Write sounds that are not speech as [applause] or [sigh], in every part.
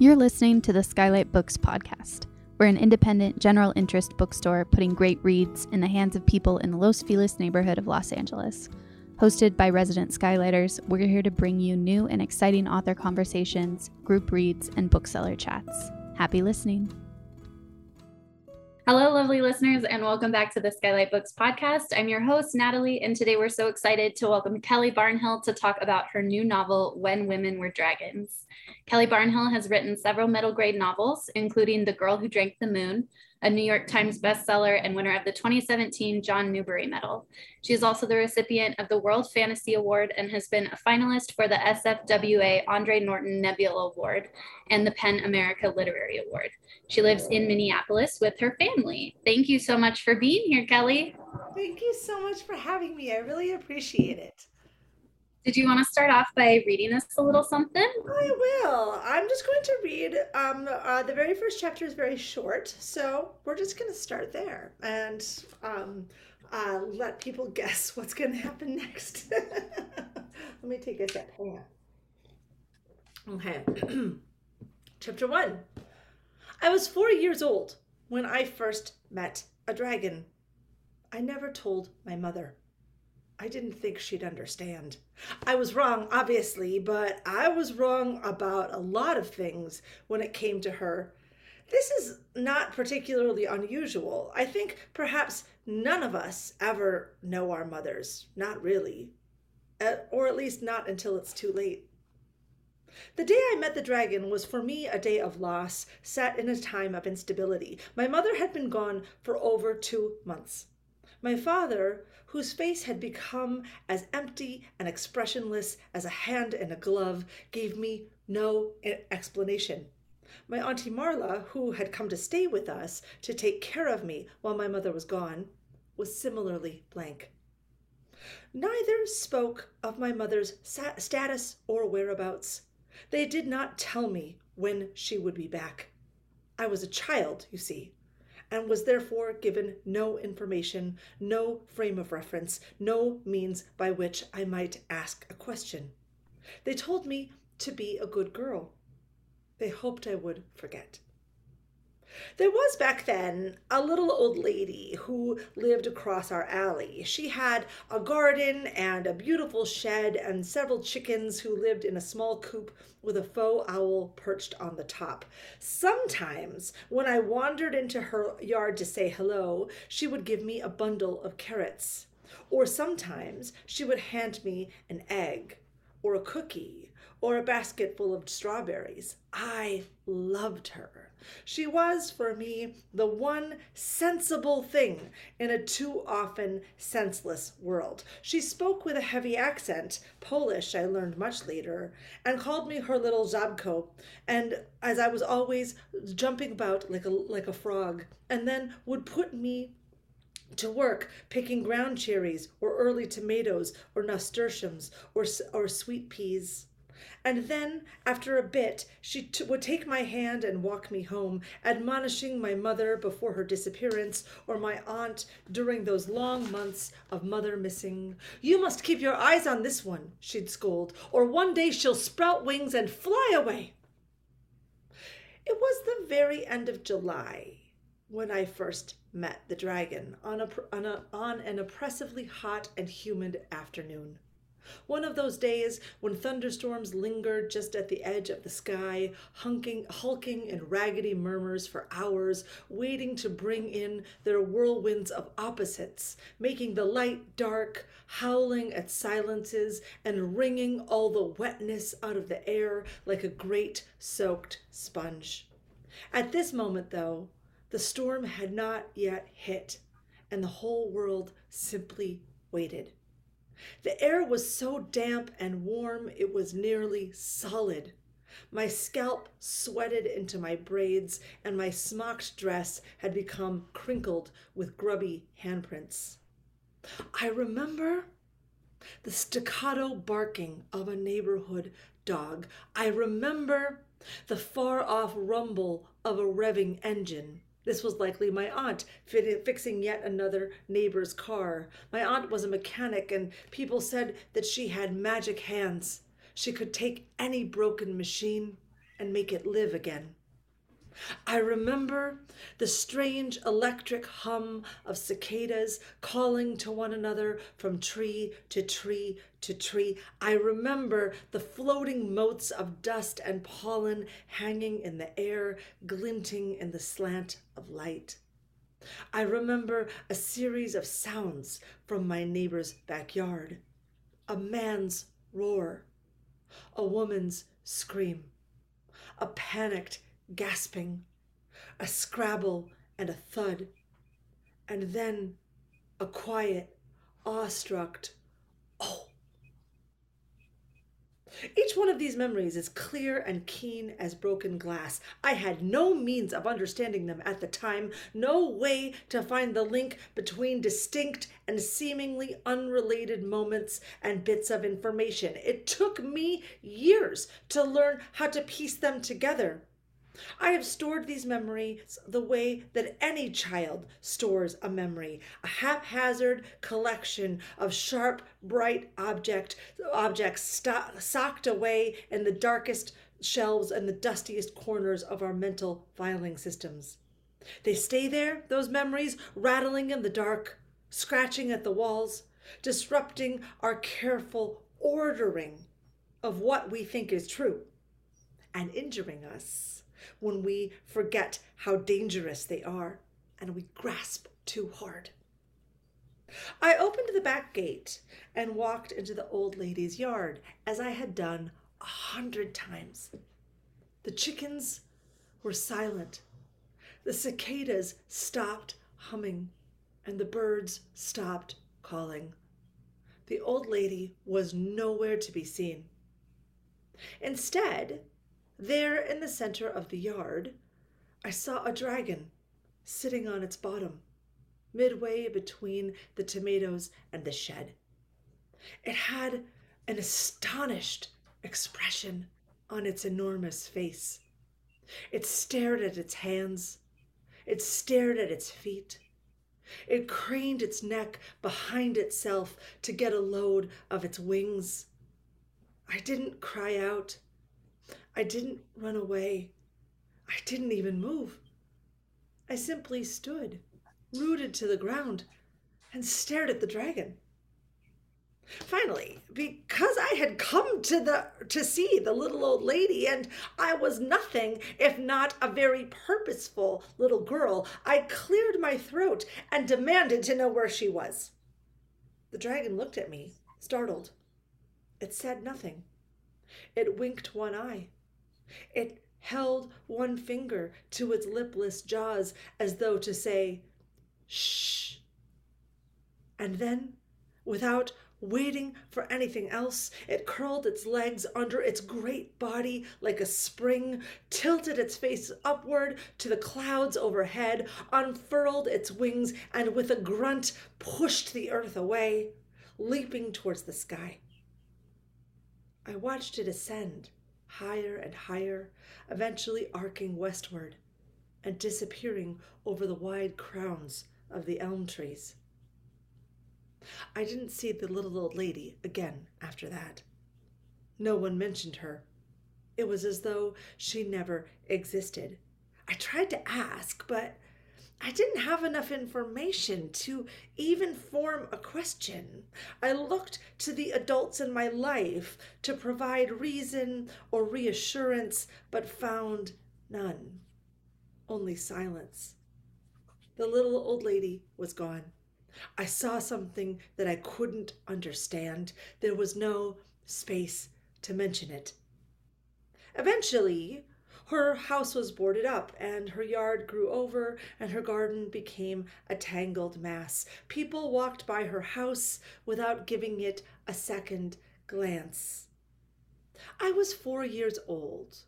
You're listening to the Skylight Books podcast. We're an independent, general interest bookstore putting great reads in the hands of people in the Los Feliz neighborhood of Los Angeles. Hosted by resident Skylighters, we're here to bring you new and exciting author conversations, group reads, and bookseller chats. Happy listening. Hello, lovely listeners, and welcome back to the Skylight Books podcast. I'm your host, Natalie, and today we're so excited to welcome Kelly Barnhill to talk about her new novel, When Women Were Dragons. Kelly Barnhill has written several middle grade novels, including The Girl Who Drank the Moon, a New York Times bestseller and winner of the 2017 John Newbery Medal. She is also the recipient of the World Fantasy Award and has been a finalist for the SFWA Andre Norton Nebula Award and the PEN America Literary Award. She lives in Minneapolis with her family. Thank you so much for being here, Kelly. Thank you so much for having me. I really appreciate it. Did you want to start off by reading us a little something? I will. I'm just going to read. Um, uh, the very first chapter is very short, so we're just going to start there and um, uh, let people [laughs] guess what's going to happen next. [laughs] let me take a sip. Hang on. Okay. [clears throat] Chapter one. I was four years old when I first met a dragon. I never told my mother. I didn't think she'd understand. I was wrong, obviously, but I was wrong about a lot of things when it came to her. This is not particularly unusual. I think perhaps none of us ever know our mothers. Not really. Eh, or at least not until it's too late. The day I met the dragon was for me a day of loss, set in a time of instability. My mother had been gone for over two months. My father, whose face had become as empty and expressionless as a hand in a glove, gave me no explanation. My Auntie Marla, who had come to stay with us to take care of me while my mother was gone, was similarly blank. Neither spoke of my mother's status or whereabouts. They did not tell me when she would be back. I was a child, you see, and was therefore given no information, no frame of reference, no means by which I might ask a question. They told me to be a good girl. They hoped I would forget. There was back then a little old lady who lived across our alley. She had a garden and a beautiful shed and several chickens who lived in a small coop with a faux owl perched on the top. Sometimes, when I wandered into her yard to say hello, she would give me a bundle of carrots. Or sometimes she would hand me an egg or a cookie or a basket full of strawberries. I loved her. She was, for me, the one sensible thing in a too often senseless world. She spoke with a heavy accent, Polish, I learned much later, and called me her little Zabko, and as I was always jumping about like a, like a frog, and then would put me to work picking ground cherries or early tomatoes or nasturtiums or, or sweet peas. And then, after a bit, she t- would take my hand and walk me home, admonishing my mother before her disappearance, or my aunt during those long months of mother missing. You must keep your eyes on this one, she'd scold, or one day she'll sprout wings and fly away. It was the very end of July when I first met the dragon on, a, on, a, on an oppressively hot and humid afternoon. One of those days when thunderstorms lingered just at the edge of the sky, hunking, hulking in raggedy murmurs for hours, waiting to bring in their whirlwinds of opposites, making the light dark, howling at silences, and wringing all the wetness out of the air like a great soaked sponge. At this moment, though, the storm had not yet hit, and the whole world simply waited. The air was so damp and warm it was nearly solid. My scalp sweated into my braids, and my smocked dress had become crinkled with grubby handprints. I remember the staccato barking of a neighborhood dog. I remember the far off rumble of a revving engine. This was likely my aunt fixing yet another neighbor's car. My aunt was a mechanic, and people said that she had magic hands. She could take any broken machine and make it live again. I remember the strange electric hum of cicadas calling to one another from tree to tree to tree. I remember the floating motes of dust and pollen hanging in the air, glinting in the slant of light. I remember a series of sounds from my neighbor's backyard a man's roar, a woman's scream, a panicked gasping, a scrabble and a thud, and then a quiet, awestruck, oh. Each one of these memories is clear and keen as broken glass. I had no means of understanding them at the time, no way to find the link between distinct and seemingly unrelated moments and bits of information. It took me years to learn how to piece them together. I have stored these memories the way that any child stores a memory, a haphazard collection of sharp, bright object, objects socked away in the darkest shelves and the dustiest corners of our mental filing systems. They stay there, those memories, rattling in the dark, scratching at the walls, disrupting our careful ordering of what we think is true, and injuring us when we forget how dangerous they are and we grasp too hard. I opened the back gate and walked into the old lady's yard as I had done a hundred times. The chickens were silent. The cicadas stopped humming and the birds stopped calling. The old lady was nowhere to be seen. Instead, there in the center of the yard, I saw a dragon sitting on its bottom, midway between the tomatoes and the shed. It had an astonished expression on its enormous face. It stared at its hands. It stared at its feet. It craned its neck behind itself to get a load of its wings. I didn't cry out. I didn't run away. I didn't even move. I simply stood, rooted to the ground, and stared at the dragon. Finally, because I had come to the to see the little old lady and I was nothing if not a very purposeful little girl, I cleared my throat and demanded to know where she was. The dragon looked at me, startled. It said nothing. It winked one eye. It held one finger to its lipless jaws as though to say, Shh. And then, without waiting for anything else, it curled its legs under its great body like a spring, tilted its face upward to the clouds overhead, unfurled its wings, and with a grunt pushed the earth away, leaping towards the sky. I watched it ascend higher and higher, eventually arcing westward and disappearing over the wide crowns of the elm trees. I didn't see the little old lady again after that. No one mentioned her. It was as though she never existed. I tried to ask, but I didn't have enough information to even form a question. I looked to the adults in my life to provide reason or reassurance, but found none. Only silence. The little old lady was gone. I saw something that I couldn't understand. There was no space to mention it. Eventually, her house was boarded up, and her yard grew over, and her garden became a tangled mass. People walked by her house without giving it a second glance. I was four years old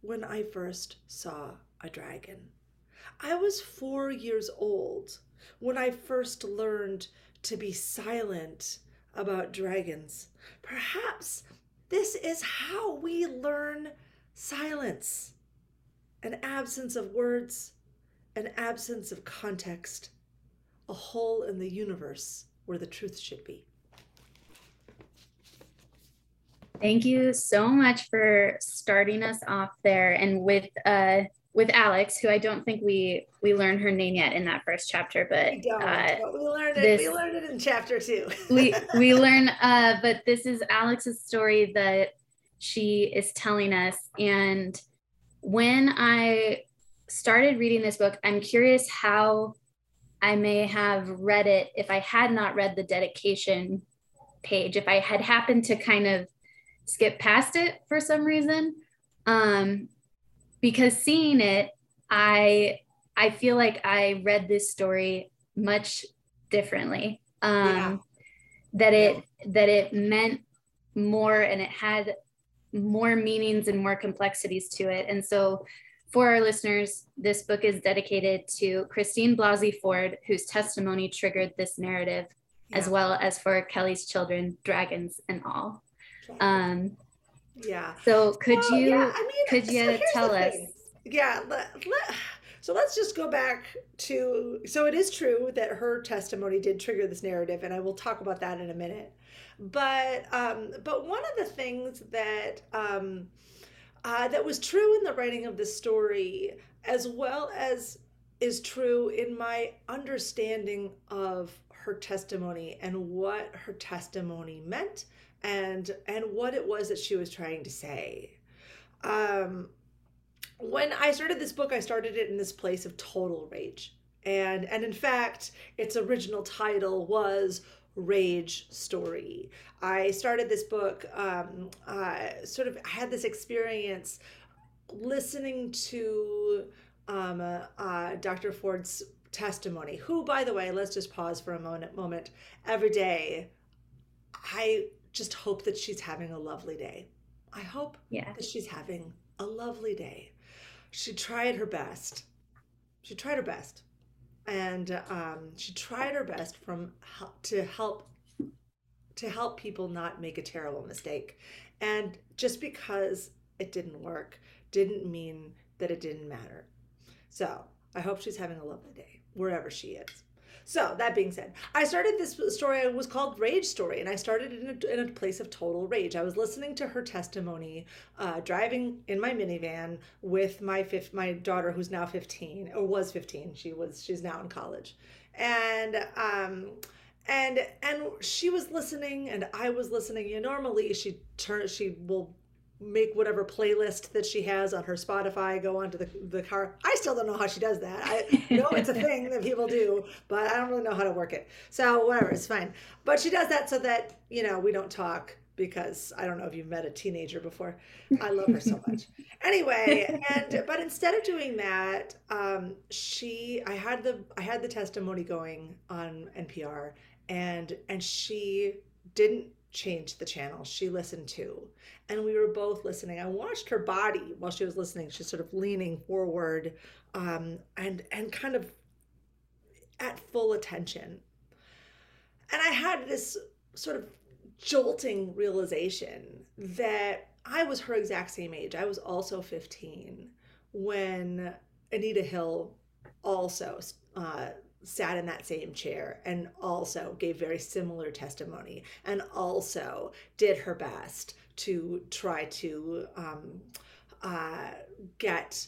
when I first saw a dragon. I was four years old when I first learned to be silent about dragons. Perhaps this is how we learn silence an absence of words, an absence of context, a hole in the universe where the truth should be. Thank you so much for starting us off there and with uh with Alex, who I don't think we we learned her name yet in that first chapter, but, we, uh, but we learned it. This, we learned it in chapter two. we [laughs] we learn, uh, but this is Alex's story that she is telling us. And when I started reading this book, I'm curious how I may have read it if I had not read the dedication page, if I had happened to kind of skip past it for some reason. Um, because seeing it, I I feel like I read this story much differently. Um, yeah. That it that it meant more and it had more meanings and more complexities to it. And so for our listeners, this book is dedicated to Christine Blasey Ford, whose testimony triggered this narrative, yeah. as well as for Kelly's children, dragons and all. Um, yeah. So could well, you yeah, I mean, could you so tell us? Yeah. Let, let, so let's just go back to. So it is true that her testimony did trigger this narrative, and I will talk about that in a minute. But um, but one of the things that um, uh, that was true in the writing of the story, as well as is true in my understanding of her testimony and what her testimony meant and and what it was that she was trying to say um when i started this book i started it in this place of total rage and and in fact its original title was rage story i started this book um uh sort of had this experience listening to um uh, uh, dr ford's testimony who by the way let's just pause for a moment moment every day i just hope that she's having a lovely day. I hope yeah. that she's having a lovely day. She tried her best. She tried her best. And um, she tried her best from to help to help people not make a terrible mistake. And just because it didn't work didn't mean that it didn't matter. So I hope she's having a lovely day wherever she is. So that being said, I started this story. It was called Rage Story, and I started in a, in a place of total rage. I was listening to her testimony, uh, driving in my minivan with my fifth, my daughter, who's now fifteen or was fifteen. She was she's now in college, and um, and and she was listening, and I was listening. You know, normally she turn she will make whatever playlist that she has on her Spotify go onto the, the car. I still don't know how she does that. I know it's a [laughs] thing that people do, but I don't really know how to work it. So whatever, it's fine. But she does that so that, you know, we don't talk because I don't know if you've met a teenager before. I love her so [laughs] much. anyway, and but instead of doing that, um, she I had the I had the testimony going on NPR and and she didn't change the channel. She listened to. And we were both listening. I watched her body while she was listening. She's sort of leaning forward um, and and kind of at full attention. And I had this sort of jolting realization that I was her exact same age. I was also 15 when Anita Hill also uh, sat in that same chair and also gave very similar testimony and also did her best to try to um, uh, get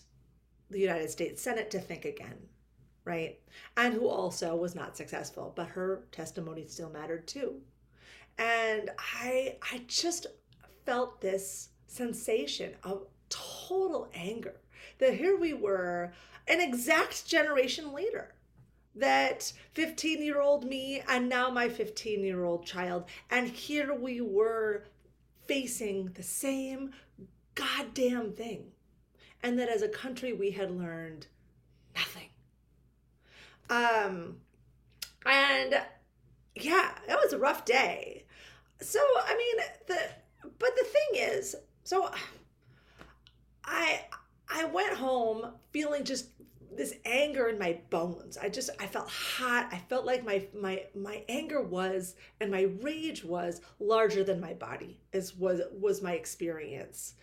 the United States Senate to think again, right? And who also was not successful, but her testimony still mattered too. And I, I just felt this sensation of total anger that here we were, an exact generation later that 15 year old me and now my 15 year old child. And here we were facing the same goddamn thing. And that as a country, we had learned nothing. Um, and yeah, that was a rough day. So, I mean, the, but the thing is, so I, I went home feeling just this anger in my bones. I just I felt hot. I felt like my my my anger was and my rage was larger than my body. Is was was my experience.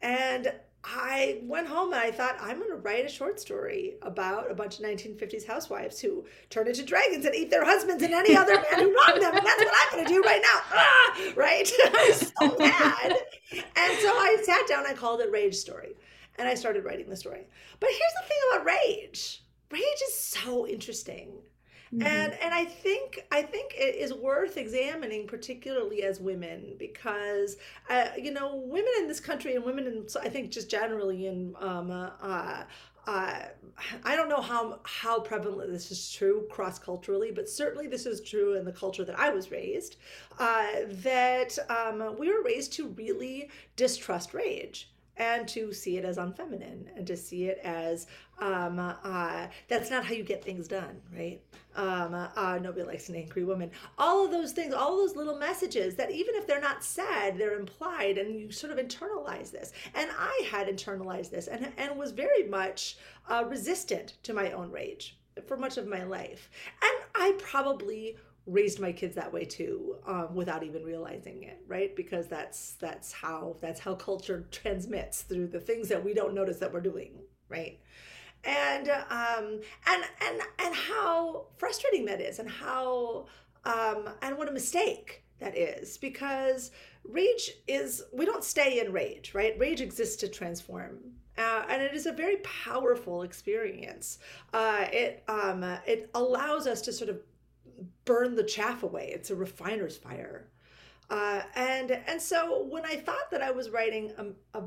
And I went home and I thought, I'm going to write a short story about a bunch of 1950s housewives who turn into dragons and eat their husbands and any other man who wronged them. And that's what I'm going to do right now. Ah! Right? [laughs] So mad. And so I sat down, I called it Rage Story, and I started writing the story. But here's the thing about rage rage is so interesting Mm-hmm. And and I think I think it is worth examining, particularly as women, because uh, you know women in this country and women in I think just generally in um, uh, uh, uh, I don't know how how prevalent this is true cross culturally, but certainly this is true in the culture that I was raised. Uh, that um, we were raised to really distrust rage and to see it as unfeminine and to see it as um, uh, that's not how you get things done, right? Um, uh, nobody likes an angry woman. All of those things, all those little messages that even if they're not said, they're implied, and you sort of internalize this. And I had internalized this and, and was very much uh, resistant to my own rage for much of my life. And I probably raised my kids that way too um, without even realizing it right? Because that's that's how that's how culture transmits through the things that we don't notice that we're doing right? And um and and and how frustrating that is and how um and what a mistake that is because rage is we don't stay in rage right? Rage exists to transform uh, and it is a very powerful experience. Uh, it um, it allows us to sort of burn the chaff away. It's a refiner's fire. Uh, and and so when I thought that I was writing a, a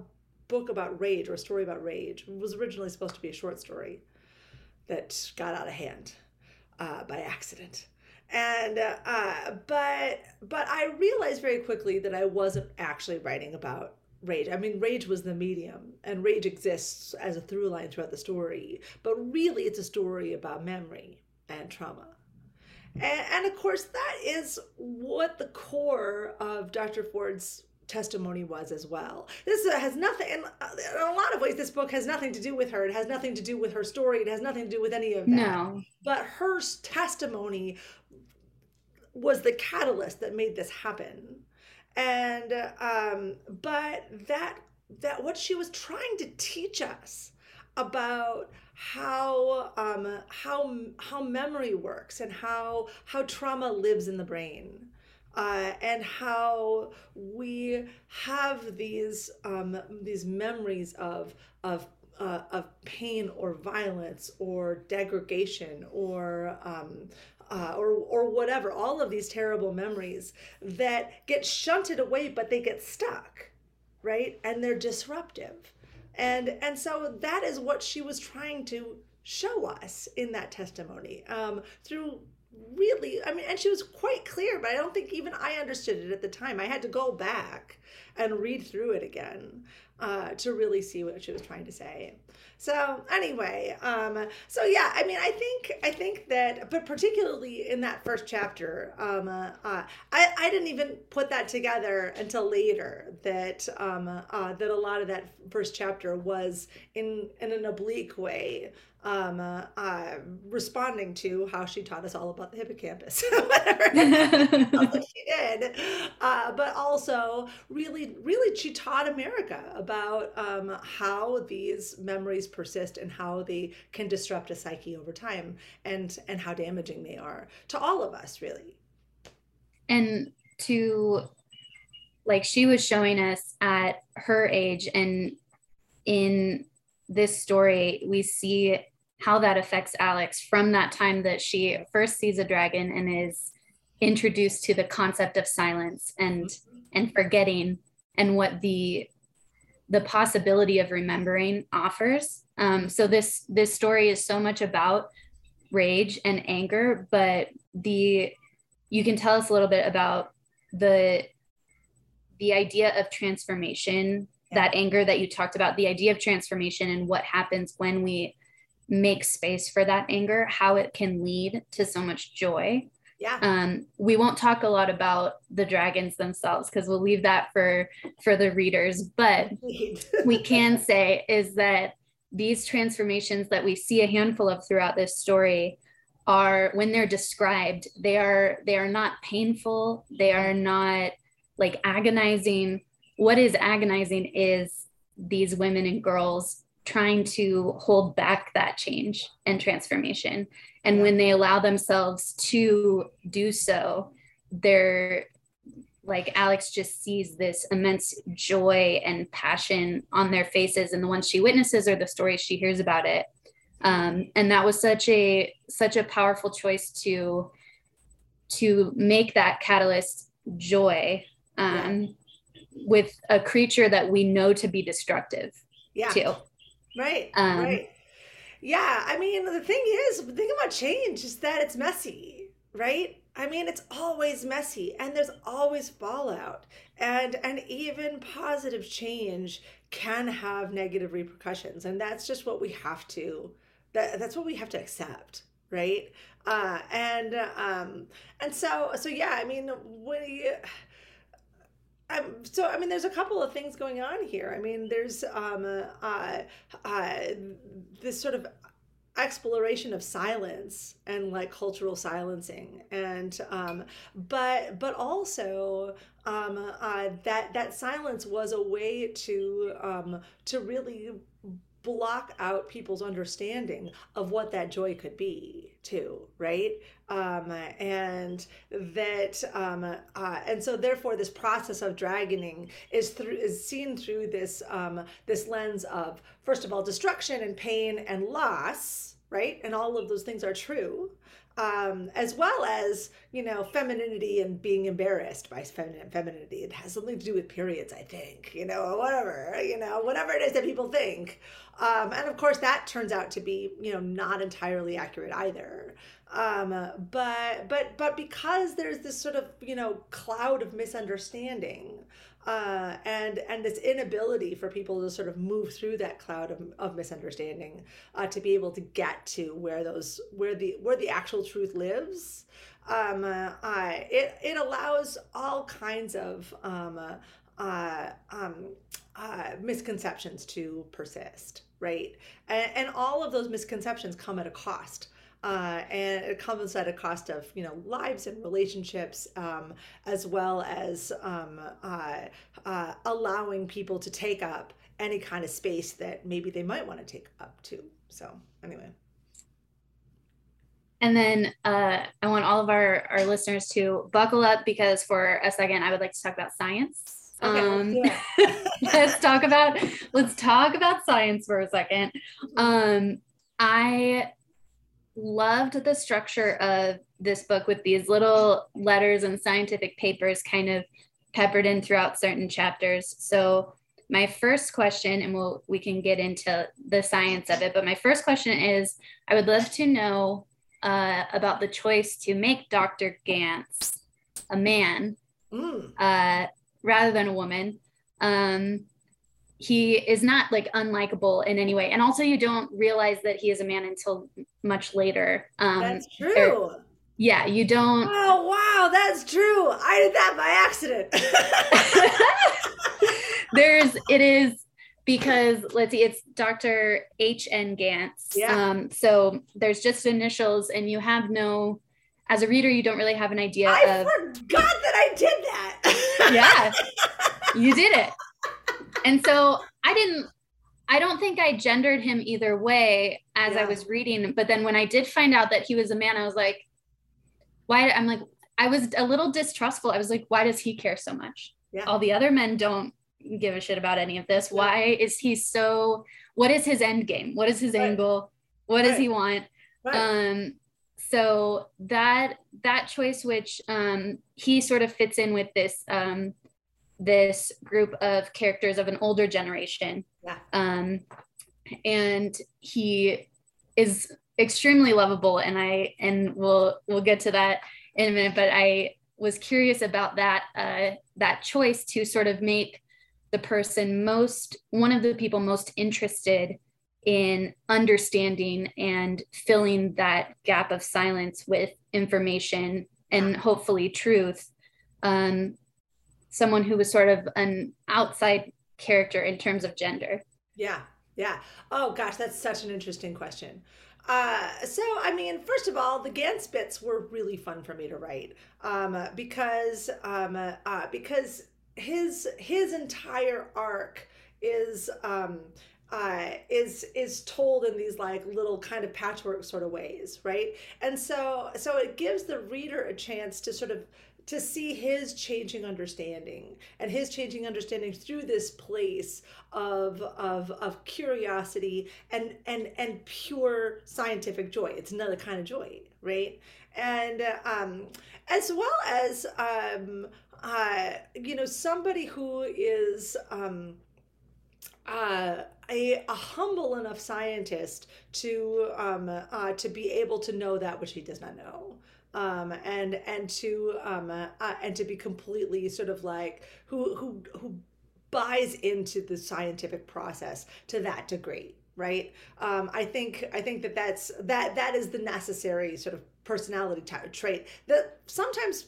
book about rage or a story about rage, it was originally supposed to be a short story that got out of hand uh, by accident. And uh, but but I realized very quickly that I wasn't actually writing about rage. I mean, rage was the medium, and rage exists as a through line throughout the story. But really, it's a story about memory and trauma and, and of course, that is what the core of Dr. Ford's testimony was as well. This has nothing, in a lot of ways, this book has nothing to do with her. It has nothing to do with her story. It has nothing to do with any of that. No. But her testimony was the catalyst that made this happen. And, um, but that, that what she was trying to teach us about how um, how how memory works and how how trauma lives in the brain. Uh, and how we have these um, these memories of of uh, of pain or violence or degradation or um, uh, or or whatever all of these terrible memories that get shunted away but they get stuck right and they're disruptive and and so that is what she was trying to show us in that testimony um, through really i mean and she was quite clear but i don't think even i understood it at the time. I had to go back and read through it again uh, to really see what she was trying to say so anyway um, so yeah i mean i think i think that but particularly in that first chapter um, uh, uh, I, I didn't even put that together until later that um, uh, that a lot of that first chapter was in in an oblique way um, uh, uh, responding to how she taught us all about the hippocampus, [laughs] whatever [laughs] she did. Uh, but also, really, really, she taught America about um, how these memories persist and how they can disrupt a psyche over time, and and how damaging they are to all of us, really. And to like she was showing us at her age and in this story we see how that affects Alex from that time that she first sees a dragon and is introduced to the concept of silence and mm-hmm. and forgetting and what the the possibility of remembering offers. Um, so this this story is so much about rage and anger, but the you can tell us a little bit about the the idea of transformation, that anger that you talked about, the idea of transformation and what happens when we make space for that anger, how it can lead to so much joy. Yeah. Um, we won't talk a lot about the dragons themselves because we'll leave that for for the readers. But we [laughs] can say is that these transformations that we see a handful of throughout this story are when they're described, they are they are not painful, they are not like agonizing. What is agonizing is these women and girls trying to hold back that change and transformation. And when they allow themselves to do so, they're like Alex just sees this immense joy and passion on their faces. And the ones she witnesses or the stories she hears about it. Um, and that was such a such a powerful choice to to make that catalyst joy um, with a creature that we know to be destructive yeah. too. Right. Um, right. Yeah. I mean, the thing is, the thing about change is that it's messy, right? I mean, it's always messy and there's always fallout. And and even positive change can have negative repercussions. And that's just what we have to that, that's what we have to accept, right? Uh, and um, and so so yeah, I mean, we um, so I mean, there's a couple of things going on here. I mean, there's um, uh, uh, this sort of exploration of silence and like cultural silencing, and um, but but also um, uh, that that silence was a way to um, to really block out people's understanding of what that joy could be too right? Um, and that um, uh, and so therefore this process of dragoning is through is seen through this um, this lens of first of all destruction and pain and loss right? And all of those things are true um, as well as you know femininity and being embarrassed by feminine femininity. It has something to do with periods, I think. You know, or whatever you know, whatever it is that people think, um, and of course that turns out to be you know not entirely accurate either. Um, but but but because there's this sort of you know cloud of misunderstanding uh, and and this inability for people to sort of move through that cloud of, of misunderstanding uh, to be able to get to where those where the where the actual truth lives um, uh, it it allows all kinds of um, uh, um, uh, misconceptions to persist right? And, and all of those misconceptions come at a cost uh, and it comes at a cost of you know lives and relationships um, as well as um, uh, uh, allowing people to take up any kind of space that maybe they might want to take up too so anyway and then uh, I want all of our, our listeners to buckle up because for a second I would like to talk about science. Okay, um, yeah. [laughs] let's talk about let's talk about science for a second. Um, I loved the structure of this book with these little letters and scientific papers kind of peppered in throughout certain chapters. So my first question, and we'll we can get into the science of it, but my first question is I would love to know uh, about the choice to make Dr. Gantz a man mm. uh, rather than a woman. Um, he is not like unlikable in any way. And also you don't realize that he is a man until much later. Um that's true. Or, yeah you don't oh wow that's true. I did that by accident. [laughs] There's it is because let's see it's dr h.n gantz. Yeah. um so there's just initials and you have no as a reader you don't really have an idea I of forgot that i did that. Yeah [laughs] you did it and so I didn't I don't think I gendered him either way as yeah. I was reading. But then when I did find out that he was a man, I was like, why? I'm like, I was a little distrustful. I was like, why does he care so much? Yeah. All the other men don't give a shit about any of this. Yeah. Why is he so? What is his end game? What is his right. angle? What right. does he want? Right. Um, so that that choice, which um, he sort of fits in with this um, this group of characters of an older generation. Yeah. Um, and he is extremely lovable and I and we'll we'll get to that in a minute, but I was curious about that uh, that choice to sort of make the person most one of the people most interested in understanding and filling that gap of silence with information and hopefully truth um, someone who was sort of an outside character in terms of gender? Yeah, yeah. Oh gosh, that's such an interesting question. Uh, so, I mean, first of all, the Gantz bits were really fun for me to write um, because um, uh, because his his entire arc is um, uh, is is told in these like little kind of patchwork sort of ways, right? And so so it gives the reader a chance to sort of to see his changing understanding and his changing understanding through this place of of of curiosity and and and pure scientific joy. It's another kind of joy right? And um as well as um uh you know somebody who is um uh, a, a humble enough scientist to um, uh, to be able to know that which he does not know um, and and to um, uh, and to be completely sort of like who who who buys into the scientific process to that degree right? Um, i think i think that that's that that is the necessary sort of personality t- trait that sometimes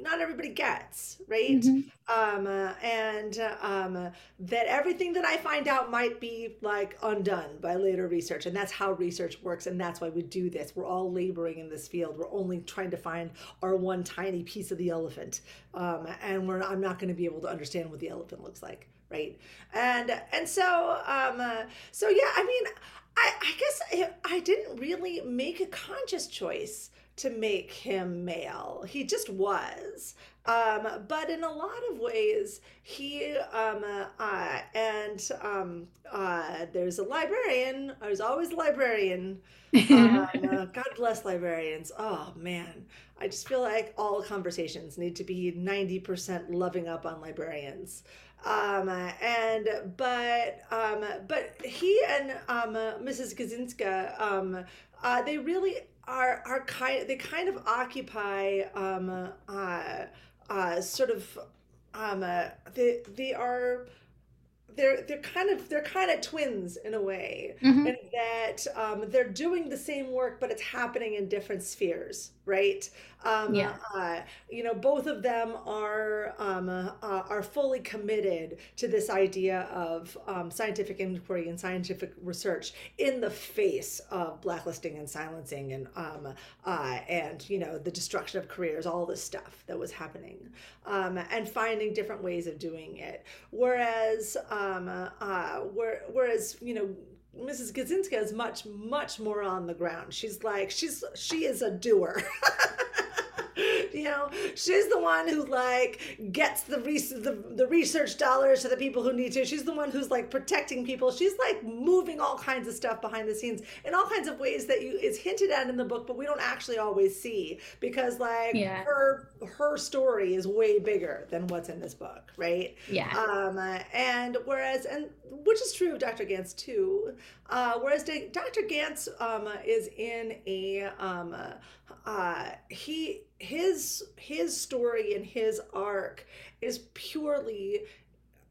not everybody gets right? Mm-hmm. um uh, and uh, um that everything that i find out might be like undone by later research and that's how research works and that's why we do this. We're all laboring in this field. We're only trying to find our one tiny piece of the elephant. Um and we're i'm not going to be able to understand what the elephant looks like right? And and so um uh, so yeah i mean i i guess I didn't really make a conscious choice to make him male. He just was. Um, but in a lot of ways, he um, uh, and um, uh, there's a librarian. I was always a librarian. Um, [laughs] uh, God bless librarians. Oh man, I just feel like all conversations need to be ninety percent loving up on librarians. Um, and but um, but he and um, Mrs. Gyzinska, um, uh, they really are are kind they kind of occupy um uh uh sort of um uh, they they are they're they're kind of they're kind of twins in a way mm-hmm. and that um, they're doing the same work but it's happening in different spheres right um, yeah. Uh, you know both of them are um, uh, are fully committed to this idea of um, scientific inquiry and scientific research in the face of blacklisting and silencing and um, uh, and you know the destruction of careers all this stuff that was happening um, and finding different ways of doing it whereas um, uh, where, whereas you know Mrs. Gyzinska is much, much more on the ground. She's like, she's she is a doer. [laughs] you know, she's the one who like gets the, res- the the research dollars to the people who need to. She's the one who's like protecting people. She's like moving all kinds of stuff behind the scenes in all kinds of ways that you is hinted at in the book, but we don't actually always see because like yeah. her her story is way bigger than what's in this book, right? Yeah. Um, and whereas and which is true of Dr. Gantz too. Uh, whereas Dr. Gantz um, is in a um, uh, he his his story and his arc is purely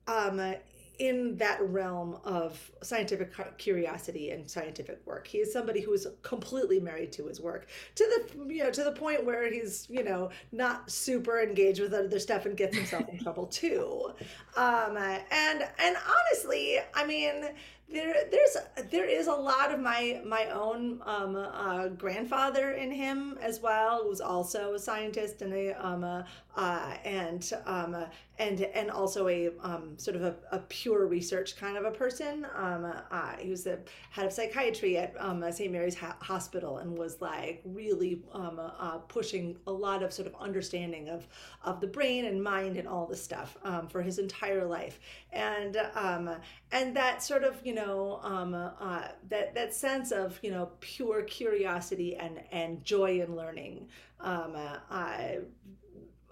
um, in that realm of scientific curiosity and scientific work. He is somebody who is completely married to his work to the you know to the point where he's you know not super engaged with other stuff and gets himself in [laughs] trouble too. Um, and and honestly, I mean there there's there is a lot of my my own um, uh, grandfather in him as well, who's also a scientist and a um, uh, uh, and um, and and also a um, sort of a, a, pure research kind of a person. Um, uh, he was the head of psychiatry at um, St. Mary's ha- Hospital and was like really um, uh, pushing a lot of sort of understanding of of the brain and mind and all this stuff um, for his entire life. And um, and that sort of you know um, uh, that that sense of you know pure curiosity and and joy in learning. Um, uh,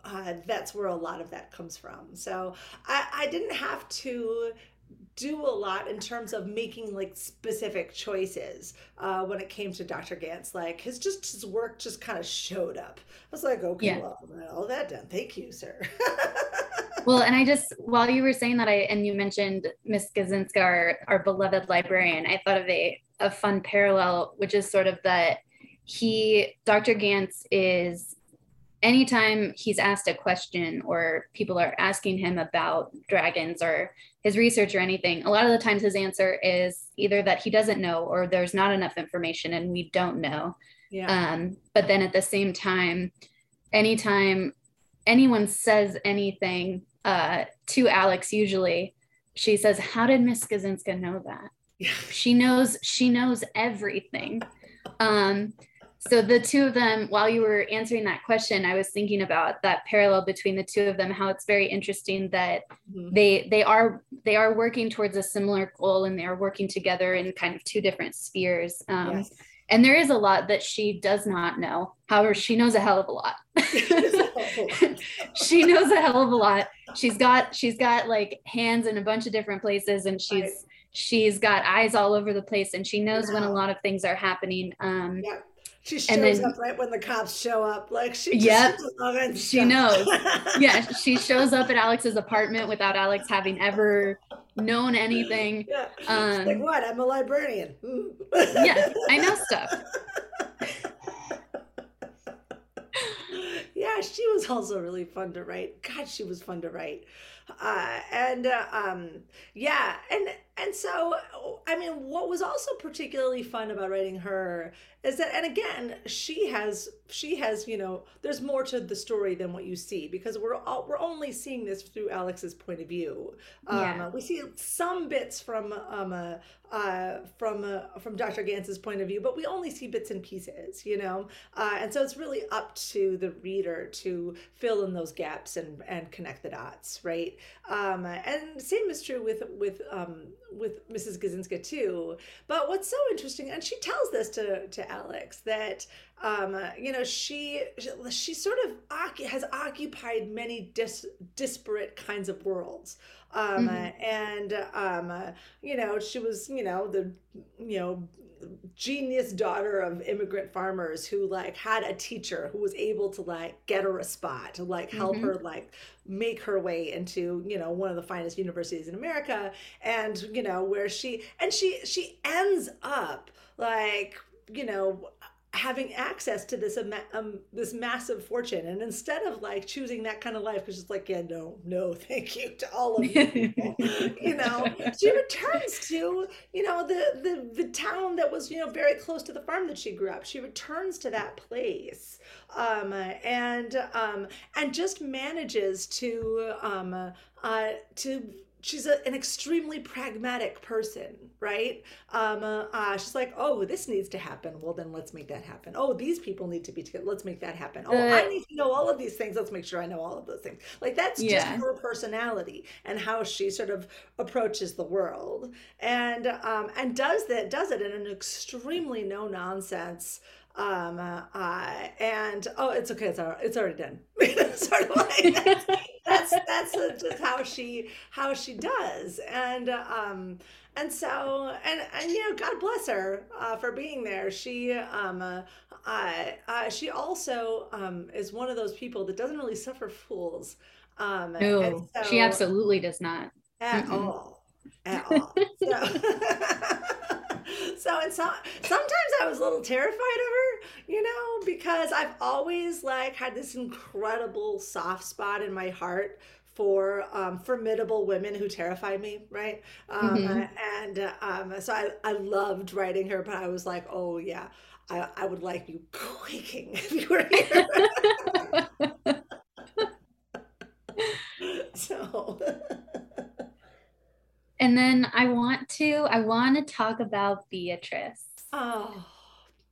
uh, that's where a lot of that comes from. So I, I didn't have to do a lot in terms of making like specific choices uh, when it came to Dr. Gantz. Like his just his work just kind of showed up. I was like, okay, yeah. well, all that done. Thank you, sir. [laughs] well, and I just while you were saying that, I and you mentioned Miss Gyzinska, our, our beloved librarian, I thought of a a fun parallel, which is sort of that he Dr. Gantz, is anytime he's asked a question or people are asking him about dragons or his research or anything, a lot of the times his answer is either that he doesn't know or there's not enough information and we don't know. Yeah. Um, but then at the same time, anytime anyone says anything uh, to Alex, usually she says, How did Miss Gyzinska know that? [laughs] she knows, she knows everything. Um, so the two of them, while you were answering that question, I was thinking about that parallel between the two of them, how it's very interesting that mm-hmm. they they are they are working towards a similar goal and they are working together in kind of two different spheres. Um, yes. And there is a lot that she does not know. However, she knows a hell of a lot. [laughs] she knows a hell of a lot. She's got she's got like hands in a bunch of different places, and she's right. she's got eyes all over the place, and she knows yeah. when a lot of things are happening. Um, yeah she shows then, up right when the cops show up. Like she yep, she knows. [laughs] yeah, she shows up at Alex's apartment without Alex having ever known anything. Yeah. Um, like what? I'm a librarian. yeah, I [laughs] know stuff. [laughs] yeah, she was also really fun to write. God, she was fun to write. Uh, and uh, um, yeah, and and so I mean, what was also particularly fun about writing her is that and again she has she has you know there's more to the story than what you see because we're all, we're only seeing this through alex's point of view. Um, yeah. we see some bits from um, uh, uh, from uh, from dr Gantz's point of view but we only see bits and pieces you know? Uh, and so it's really up to the reader to fill in those gaps and and connect the dots right? Um, and same is true with with um, with mrs Gyzinska too but what's so interesting and she tells this to to Alex that um, you know she she sort of has occupied many dis- disparate kinds of worlds um, mm-hmm. and um, you know she was you know the you know genius daughter of immigrant farmers who like had a teacher who was able to like get her a spot to like help mm-hmm. her like make her way into you know one of the finest universities in america and you know where she and she she ends up like you know having access to this um, this massive fortune. And instead of like choosing that kind of life because it's like yeah no no [laughs] thank you to all of you [laughs] you know she returns to you know the the the town that was you know very close to the farm that she grew up. She returns to that place um, and um, and just manages to um, uh, to she's a, an extremely pragmatic person right? Um, uh, uh, she's like oh this needs to happen. Well then let's make that happen. Oh these people need to be together. Let's make that happen. Oh uh, i need to know all of these things. Let's make sure i know all of those things. Like that's yeah. just her personality and how she sort of approaches the world. And um, and does that does it in an extremely no nonsense um uh and oh it's okay. It's all, it's already done. Sort of like that's that's, that's just how she how she does. And um and so and and you know god bless her uh, for being there. She um uh, uh, she also um is one of those people that doesn't really suffer fools um no so, she absolutely does not. At Mm-mm. all. At all. So, [laughs] so it's not sometimes i was a little terrified of her you know because i've always like had this incredible soft spot in my heart for um, formidable women who terrify me, right? Um, mm-hmm. And uh, um, so I, I loved writing her, but I was like, oh yeah, I, I would like you quaking [laughs] if you were here. [laughs] [laughs] so and then I want to I want to talk about Beatrice. Oh,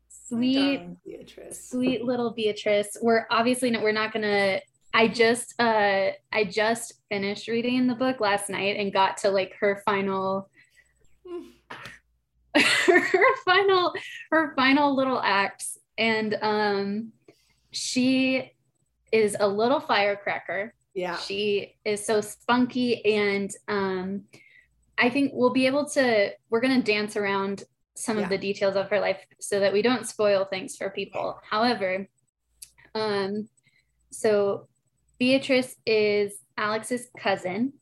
sweet Beatrice. Sweet little Beatrice. We're obviously not, we're not gonna I just uh I just finished reading the book last night and got to like her final [sighs] [laughs] her final her final little acts and um she is a little firecracker. Yeah. She is so spunky and um I think we'll be able to, we're going to dance around some yeah. of the details of her life so that we don't spoil things for people. However, um, so Beatrice is Alex's cousin.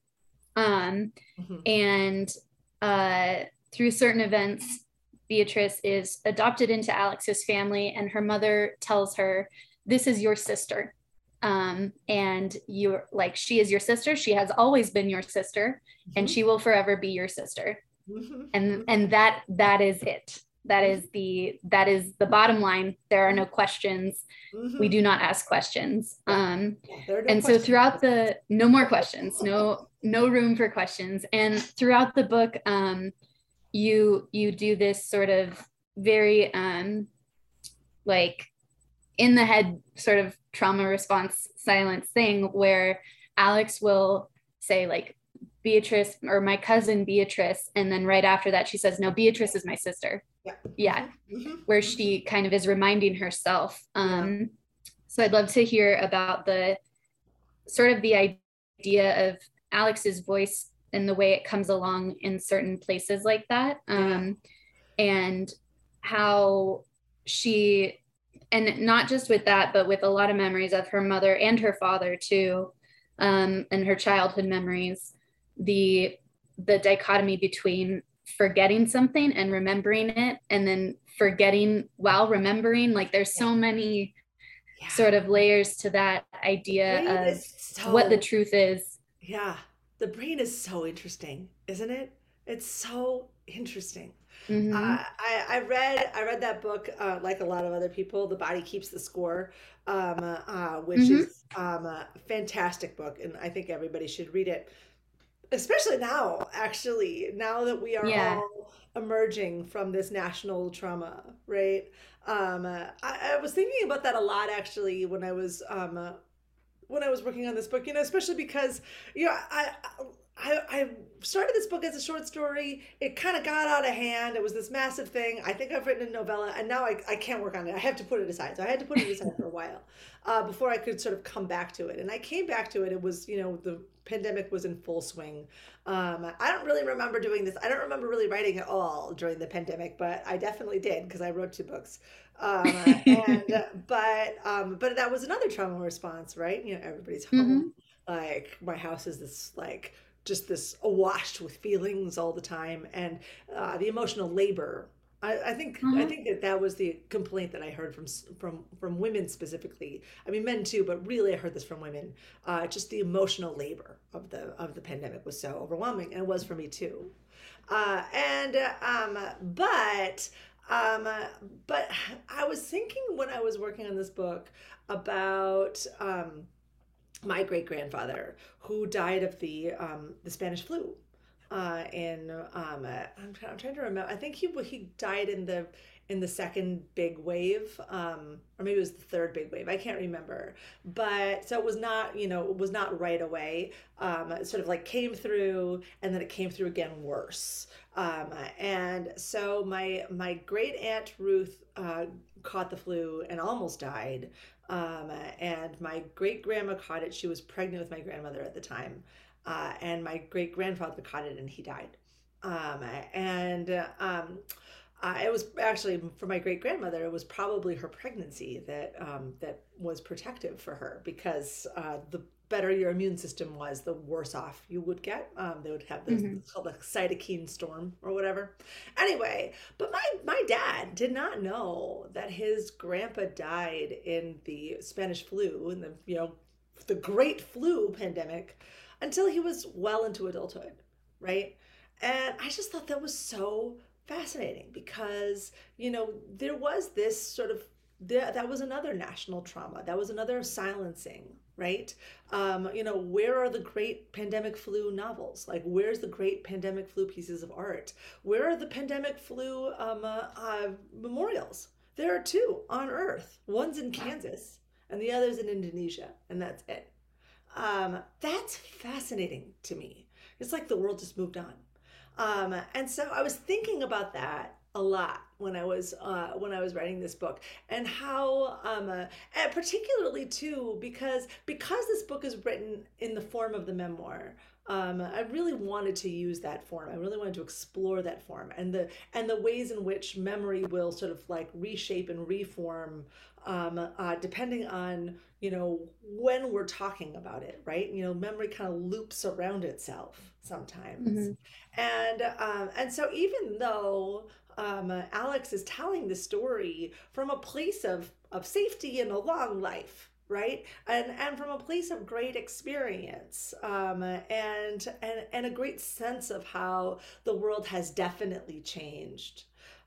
Um, mm-hmm. and uh, through certain events, Beatrice is adopted into Alex's family, and her mother tells her, This is your sister. Um, and you're like, she is your sister. She has always been your sister mm-hmm. and she will forever be your sister mm-hmm. and and that that is it that is the that is the bottom line there are no questions mm-hmm. we do not ask questions um no and questions. so throughout the no more questions no no room for questions. And throughout the book, um, you you do this sort of very um, like in the head sort of trauma response silence thing where Alex will say like Beatrice or my cousin Beatrice and then right after that she says no Beatrice is my sister. Yeah. Yeah. Mm-hmm. Where she kind of is reminding herself. Um so I'd love to hear about the sort of the idea of Alex's voice and the way it comes along in certain places like that. Um and how she and not just with that but with a lot of memories of her mother and her father too um, and her childhood memories the the dichotomy between forgetting something and remembering it and then forgetting while remembering like there's so many Yeah. sort of layers to that idea of so- what the truth is Yeah, the brain is so interesting, isn't it? It's so interesting. Mhm. Uh, I I read I read that book uh, like a lot of other people. The body keeps the score, um, uh, which Mhm. is um, a fantastic book, and I think everybody should read it. Especially now, actually, now that we are Yeah. all emerging from this national trauma, right? Um, uh, I, I was thinking about that a lot actually when I was um, uh, when I was working on this book. You know, especially because you know I. I, I I started this book as a short story. It kind of got out of hand. It was this massive thing. I think I've written a novella, and now I, I can't work on it. I have to put it aside. So I had to put it aside for a while uh, before I could sort of come back to it. And I came back to it. It was, you know, the pandemic was in full swing. Um, I don't really remember doing this. I don't remember really writing at all during the pandemic, but I definitely did because I wrote two books. Um, and [laughs] but um, but that was another trauma response, right? You know, everybody's home. Like my house is this like just this awash with feelings all the time and uh, the emotional labor I, I think I Mhm. think that that was the complaint that I heard from from from women specifically. I mean, men too, but really I heard this from women. Uh, just the emotional labor of the of the pandemic was so overwhelming, and it was for me too. Uh, and uh, um, but um, but I was thinking when I was working on this book about um, my great grandfather who died of the um, the Spanish flu. Uh, in um, uh, I'm, I'm trying to remember. I think he he died in the in the second big wave, um, or maybe it was the third big wave. I can't remember. But so it was not you know it was not right away. Um, it sort of like came through, and then it came through again worse. Um, and so my my great aunt Ruth uh, caught the flu and almost died. Um, and my great grandma caught it. She was pregnant with my grandmother at the time. Uh, and my great grandfather caught it and he died. Um, and um, uh, it was actually for my great grandmother. It was probably her pregnancy that um, that was protective for her because uh, the better your immune system was, the worse off you would get. Um, they would have this Mhm. called a cytokine storm or whatever. Anyway, but my my dad did not know that his grandpa died in the Spanish flu in the you know the Great Flu pandemic until he was well into adulthood, right? And I just thought that was so fascinating because you know there was this sort of that was another national trauma that was another silencing right? Um, you know where are the great pandemic flu novels? Like where's the great pandemic flu pieces of art? Where are the pandemic flu um, uh, uh, memorials? There are two on earth. One's in kansas and the other's in indonesia and that's it. Um, that's fascinating to me. It's like the world just moved on. Um, and so I was thinking about that a lot when I was uh, when I was writing this book, and how, um, uh, and particularly too, because because this book is written in the form of the memoir. Um, I really wanted to use that form. I really wanted to explore that form and the and the ways in which memory will sort of like reshape and reform um, uh, depending on you know when we're talking about it, right? You know, memory kind of loops around itself sometimes. Mhm. And um, and so even though um, uh, Alex is telling the story from a place of of safety and a long life, right? And and from a place of great experience, um, and and and a great sense of how the world has definitely changed.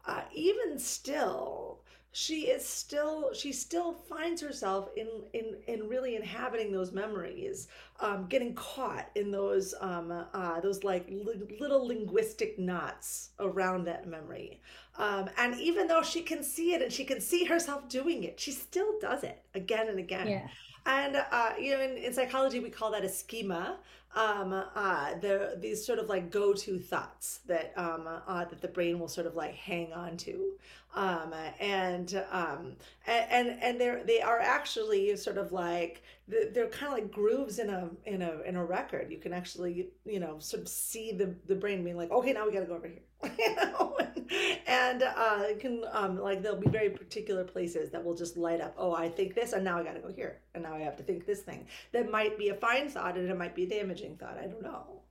Uh, even still, she is still she still finds herself in in in really inhabiting those memories um, getting caught in those um, uh, those like li- little linguistic knots around that memory um, and even though she can see it and she can see herself doing it she still does it again and again yeah. And uh, you know in, in psychology we call that a schema um, uh, the these sort of like go-to thoughts that um, uh, that the brain will sort of like hang on to, um, and um, and and they're they are actually sort of like they're kind of like grooves in a in a in a record. You can actually you know sort of see the the brain being like, okay, now we got to go over here. You [laughs] know and uh it can um like there'll be very particular places that will just light up oh i think this and now i got to go here and now i have to think this thing. That might be a fine thought and it might be a damaging thought i don't know.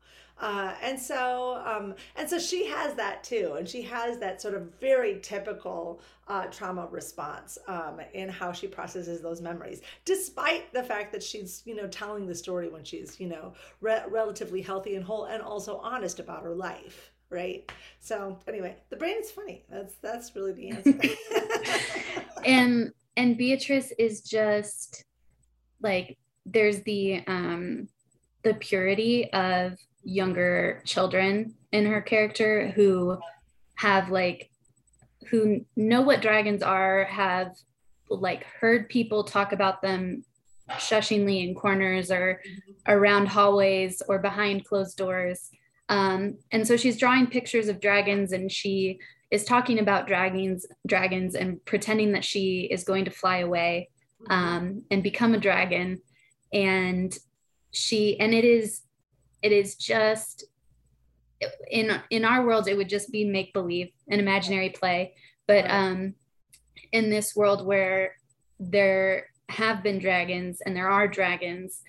Uh, and so um, and so she has that too and she has that sort of very typical uh, trauma response um, in how she processes those memories despite the fact that she's you know telling the story when she's you know re- relatively healthy and whole and also honest about her life right? So anyway, the brain is funny. That's that's really the answer. [laughs] and and Beatrice is just like there's the um the purity of younger children in her character who have like who know what dragons are have like heard people talk about them shushingly in corners or mm-hmm. around hallways or behind closed doors um, and so she's drawing pictures of dragons and she is talking about dragons dragons and pretending that she is going to fly away um, and become a dragon. And she and it is it is just in in our world it would just be make believe an imaginary play. But um in this world where there have been dragons and there are dragons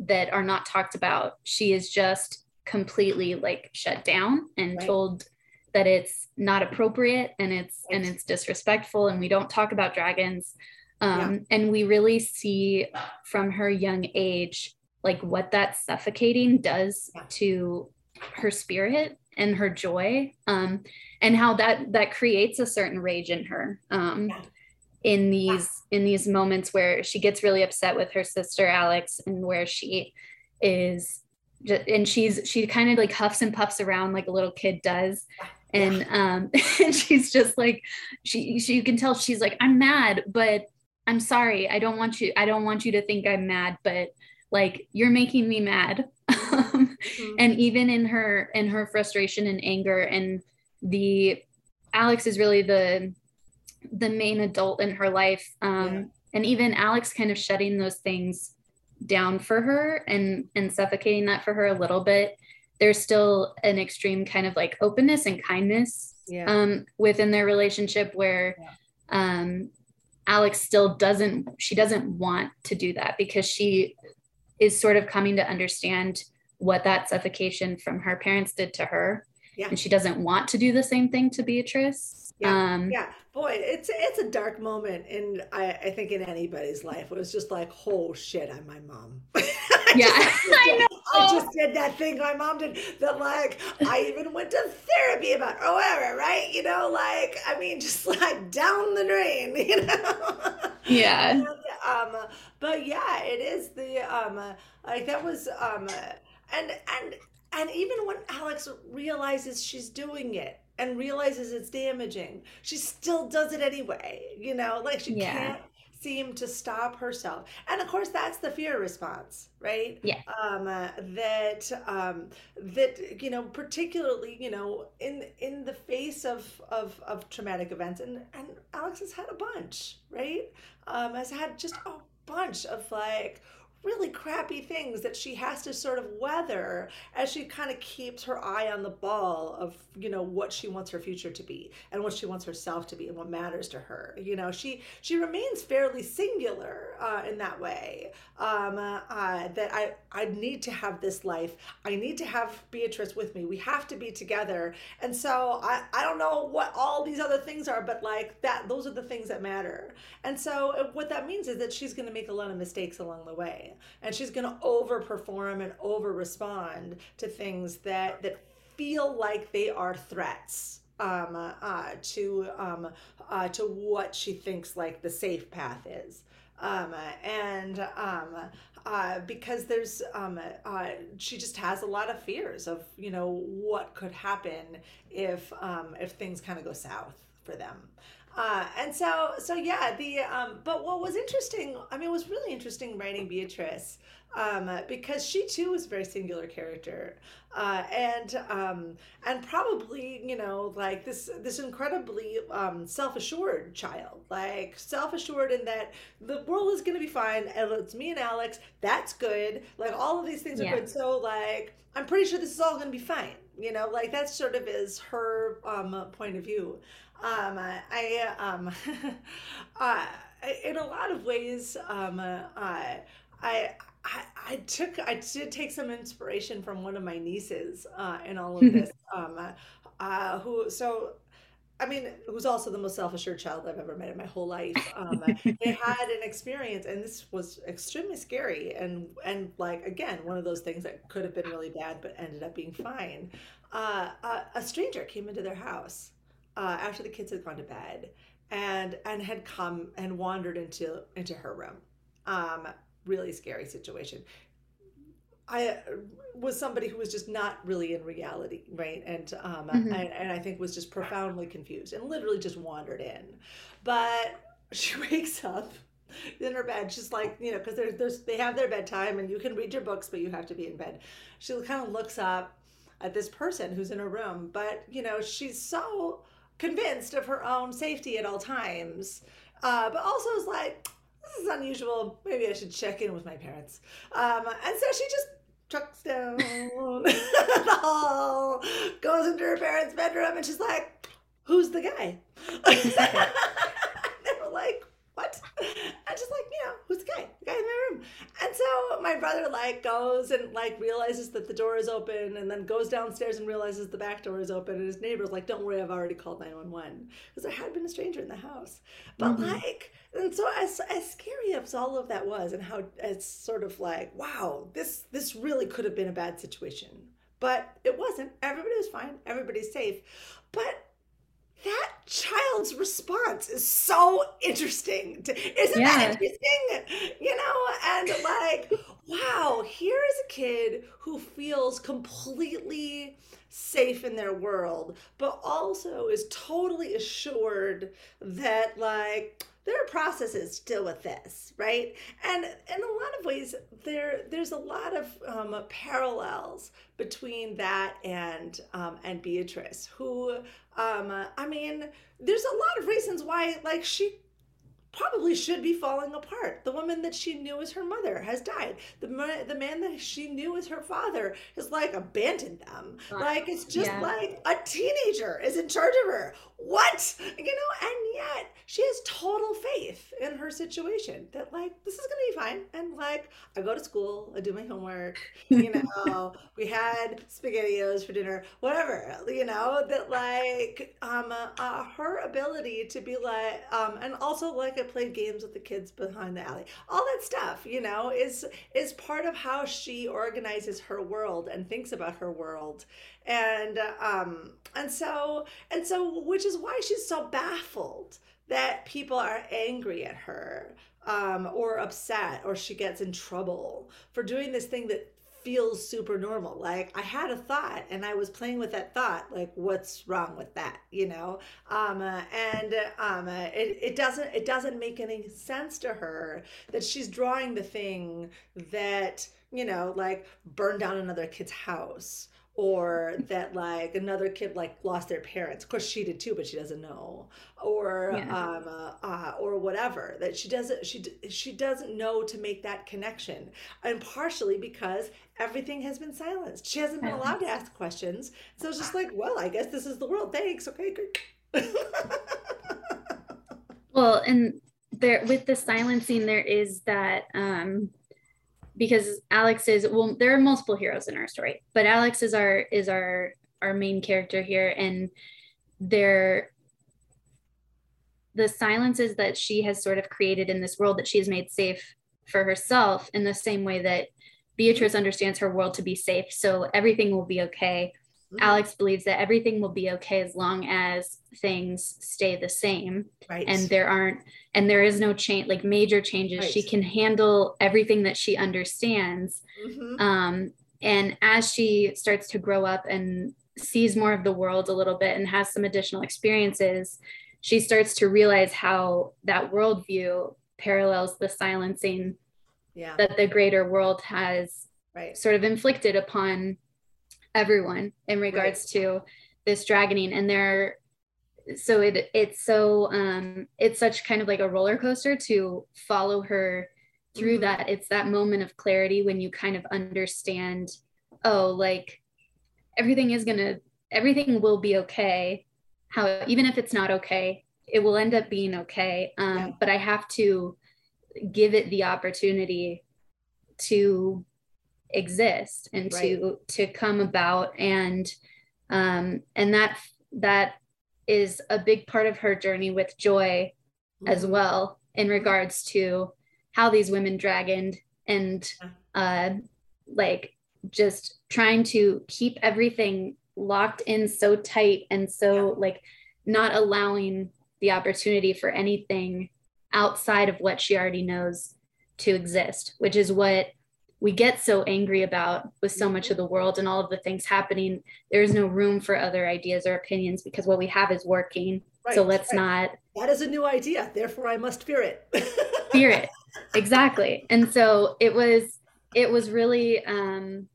that are not talked about she is just completely like shut down and right. told that it's not appropriate and it's right. and it's disrespectful and we don't talk about dragons um, yeah. and we really see from her young age like what that suffocating does yeah. to her spirit and her joy um, and how that that creates a certain rage in her um, yeah. in these in these moments where she gets really upset with her sister alex and where she is and she's she kind of like huffs and puffs around like a little kid does and um [laughs] and she's just like she she you can tell she's like i'm mad but i'm sorry i don't want you i don't want you to think i'm mad but like you're making me mad [laughs] mm-hmm. and even in her in her frustration and anger and the alex is really the the main adult in her life um yeah. and even alex kind of shutting those things down for her and and suffocating that for her a little bit there's still an extreme kind of like openness and kindness yeah. um, within their relationship where yeah. um, alex still doesn't she doesn't want to do that because she is sort of coming to understand what that suffocation from her parents did to her yeah. and she doesn't want to do the same thing to beatrice. Yeah, um, yeah. Boy it's it's a dark moment and I, I think in anybody's life. It was just like oh shit i'm my mom. [laughs] Yeah. [laughs] i know. i just did that thing my mom did that like i even went to therapy about or whatever right? You know like i mean just [laughs] like down the drain you know? Yeah. And, um but yeah it is the um like that was um and and and even when alex realizes she's doing it and realizes it's damaging, she still does it anyway. You know, like she yeah. can't seem to stop herself. And of course, that's the fear response, right? Yeah. Um, uh, that um, that you know, particularly you know, in in the face of of, of traumatic events, and and Alex has had a bunch, right? Um, has had just a bunch of like really crappy things that she has to sort of weather as she kind of keeps her eye on the ball of you know what she wants her future to be and what she wants herself to be and what matters to her. You know she she remains fairly singular uh, in that way. Um, uh, that i i need to have this life. I need to have beatrice with me. We have to be together. And so i i don't know what all these other things are but like that those are the things that matter. And so uh, what that means is that she's going to make a lot of mistakes along the way and she's going to overperform and over respond to things that that feel like they are threats um, uh, to um, uh, to what she thinks like the safe path is. Um, and um, uh, because there's um, uh, she just has a lot of fears of you know what could happen if um, if things kind of go south for them. Uh, and so so yeah the um, but what was interesting I mean it was really interesting writing Beatrice um, because she too was a very singular character, uh, and um, and probably you know like this this incredibly um, self assured child, like self assured in that the world is going to be fine, and it's me and Alex. That's good. Like all of these things are yeah. good. So like I'm pretty sure this is all going to be fine. You know, like that sort of is her um, point of view. Um, I um, [laughs] uh, in a lot of ways, um, uh, I I, I took I did take some inspiration from one of my nieces uh, in all of [laughs] this. um, uh, who so I mean, who's also the most self-assured child I've ever met in my whole life. [laughs] Um, they had an experience, and this was extremely scary, and and like again, one of those things that could have been really bad, but ended up being fine. Uh, a, a, stranger came into their house uh, after the kids had gone to bed, and and had come and wandered into into her room. Um, really scary situation. I was somebody who was just not really in reality, right? And um, mm-hmm. and, and I think was just profoundly confused and literally just wandered in. But she [laughs] wakes up in her bed. She's like, you know, because there's, there's they have their bedtime and you can read your books, but you have to be in bed. She kind of looks up at this person who's in her room, but you know, she's so convinced of her own safety at all times, uh, but also is like, this is unusual. Maybe I should check in with my parents. Um, and so she just trucks down [laughs] the hall, goes into her parents' bedroom, and she's like, "Who's the guy?" [laughs] [laughs] they were like, "What?" And just like, you know, who's the guy? The guy in my room. And so my brother like goes and like realizes that the door is open, and then goes downstairs and realizes the back door is open, and his neighbor's like, "Don't worry, I've already called nine one one because there had been a stranger in the house." But mm-hmm. like and so as, as scary as all of that was and how it's sort of like wow this this really could have been a bad situation but it wasn't everybody was fine everybody's safe but that child's response is so interesting isn't yeah. that interesting you know and like wow here is a kid who feels completely safe in their world but also is totally assured that like there are processes still with this, right? And in a lot of ways, there there's a lot of um, parallels between that and um, and Beatrice, who um, I mean, there's a lot of reasons why like she probably should be falling apart. The woman that she knew as her mother has died. The the man that she knew as her father has like abandoned them. Like it's just yeah. like a teenager is in charge of her. What? You know, and yet she has total faith in her situation that like this is gonna be fine. And like I go to school, I do my homework, you [laughs] know, we had spaghettios for dinner, whatever, you know, that like um uh, her ability to be like um and also like I played games with the kids behind the alley. All that stuff, you know, is is part of how she organizes her world and thinks about her world. And um and so and so which is why she's so baffled that people are angry at her um, or upset or she gets in trouble for doing this thing that feels super normal. Like I had a thought and I was playing with that thought. Like what's wrong with that? You know? Um, uh, and um, uh, it, it doesn't it doesn't make any sense to her that she's drawing the thing that you know like burn down another kid's house or that like another kid like lost their parents. Of course she did too but she doesn't know. Or yeah. um uh, uh, or whatever that she doesn't she she doesn't know to make that connection. And partially because everything has been silenced. She hasn't been allowed to ask questions. So it's just like well i guess this is the world. Thanks. Okay good [laughs] well and there with the silencing there is that um because Alex is well there are multiple heroes in our story but Alex is our is our our main character here. And they're the silences that she has sort of created in this world that she has made safe for herself in the same way that Beatrice understands her world to be safe. So everything will be okay mm-hmm. Alex believes that everything will be okay as long as things stay the same. Right. And there aren't, and there is no change, like major changes. Right. She can handle everything that she understands. Mm-hmm. Um, and as she starts to grow up and sees more of the world a little bit and has some additional experiences, she starts to realize how that worldview parallels the silencing yeah. that the greater world has right. sort of inflicted upon everyone in regards right. to this dragoning and there so it it's so um it's such kind of like a roller coaster to follow her through mm-hmm. that it's that moment of clarity when you kind of understand oh like everything is gonna everything will be okay how even if it's not okay it will end up being okay um, yeah. but i have to give it the opportunity to exist and right. to to come about and um and that that is a big part of her journey with joy mm-hmm. as well in regards to how these women dragoned and uh like just trying to keep everything locked in so tight and so yeah. like not allowing the opportunity for anything outside of what she already knows to exist, which is what we get so angry about with so much of the world and all of the things happening. There's no room for other ideas or opinions because what we have is working. Right, so let's right. not. That is a new idea. Therefore, I must fear it. [laughs] fear it. Exactly. And so it was, it was really, um,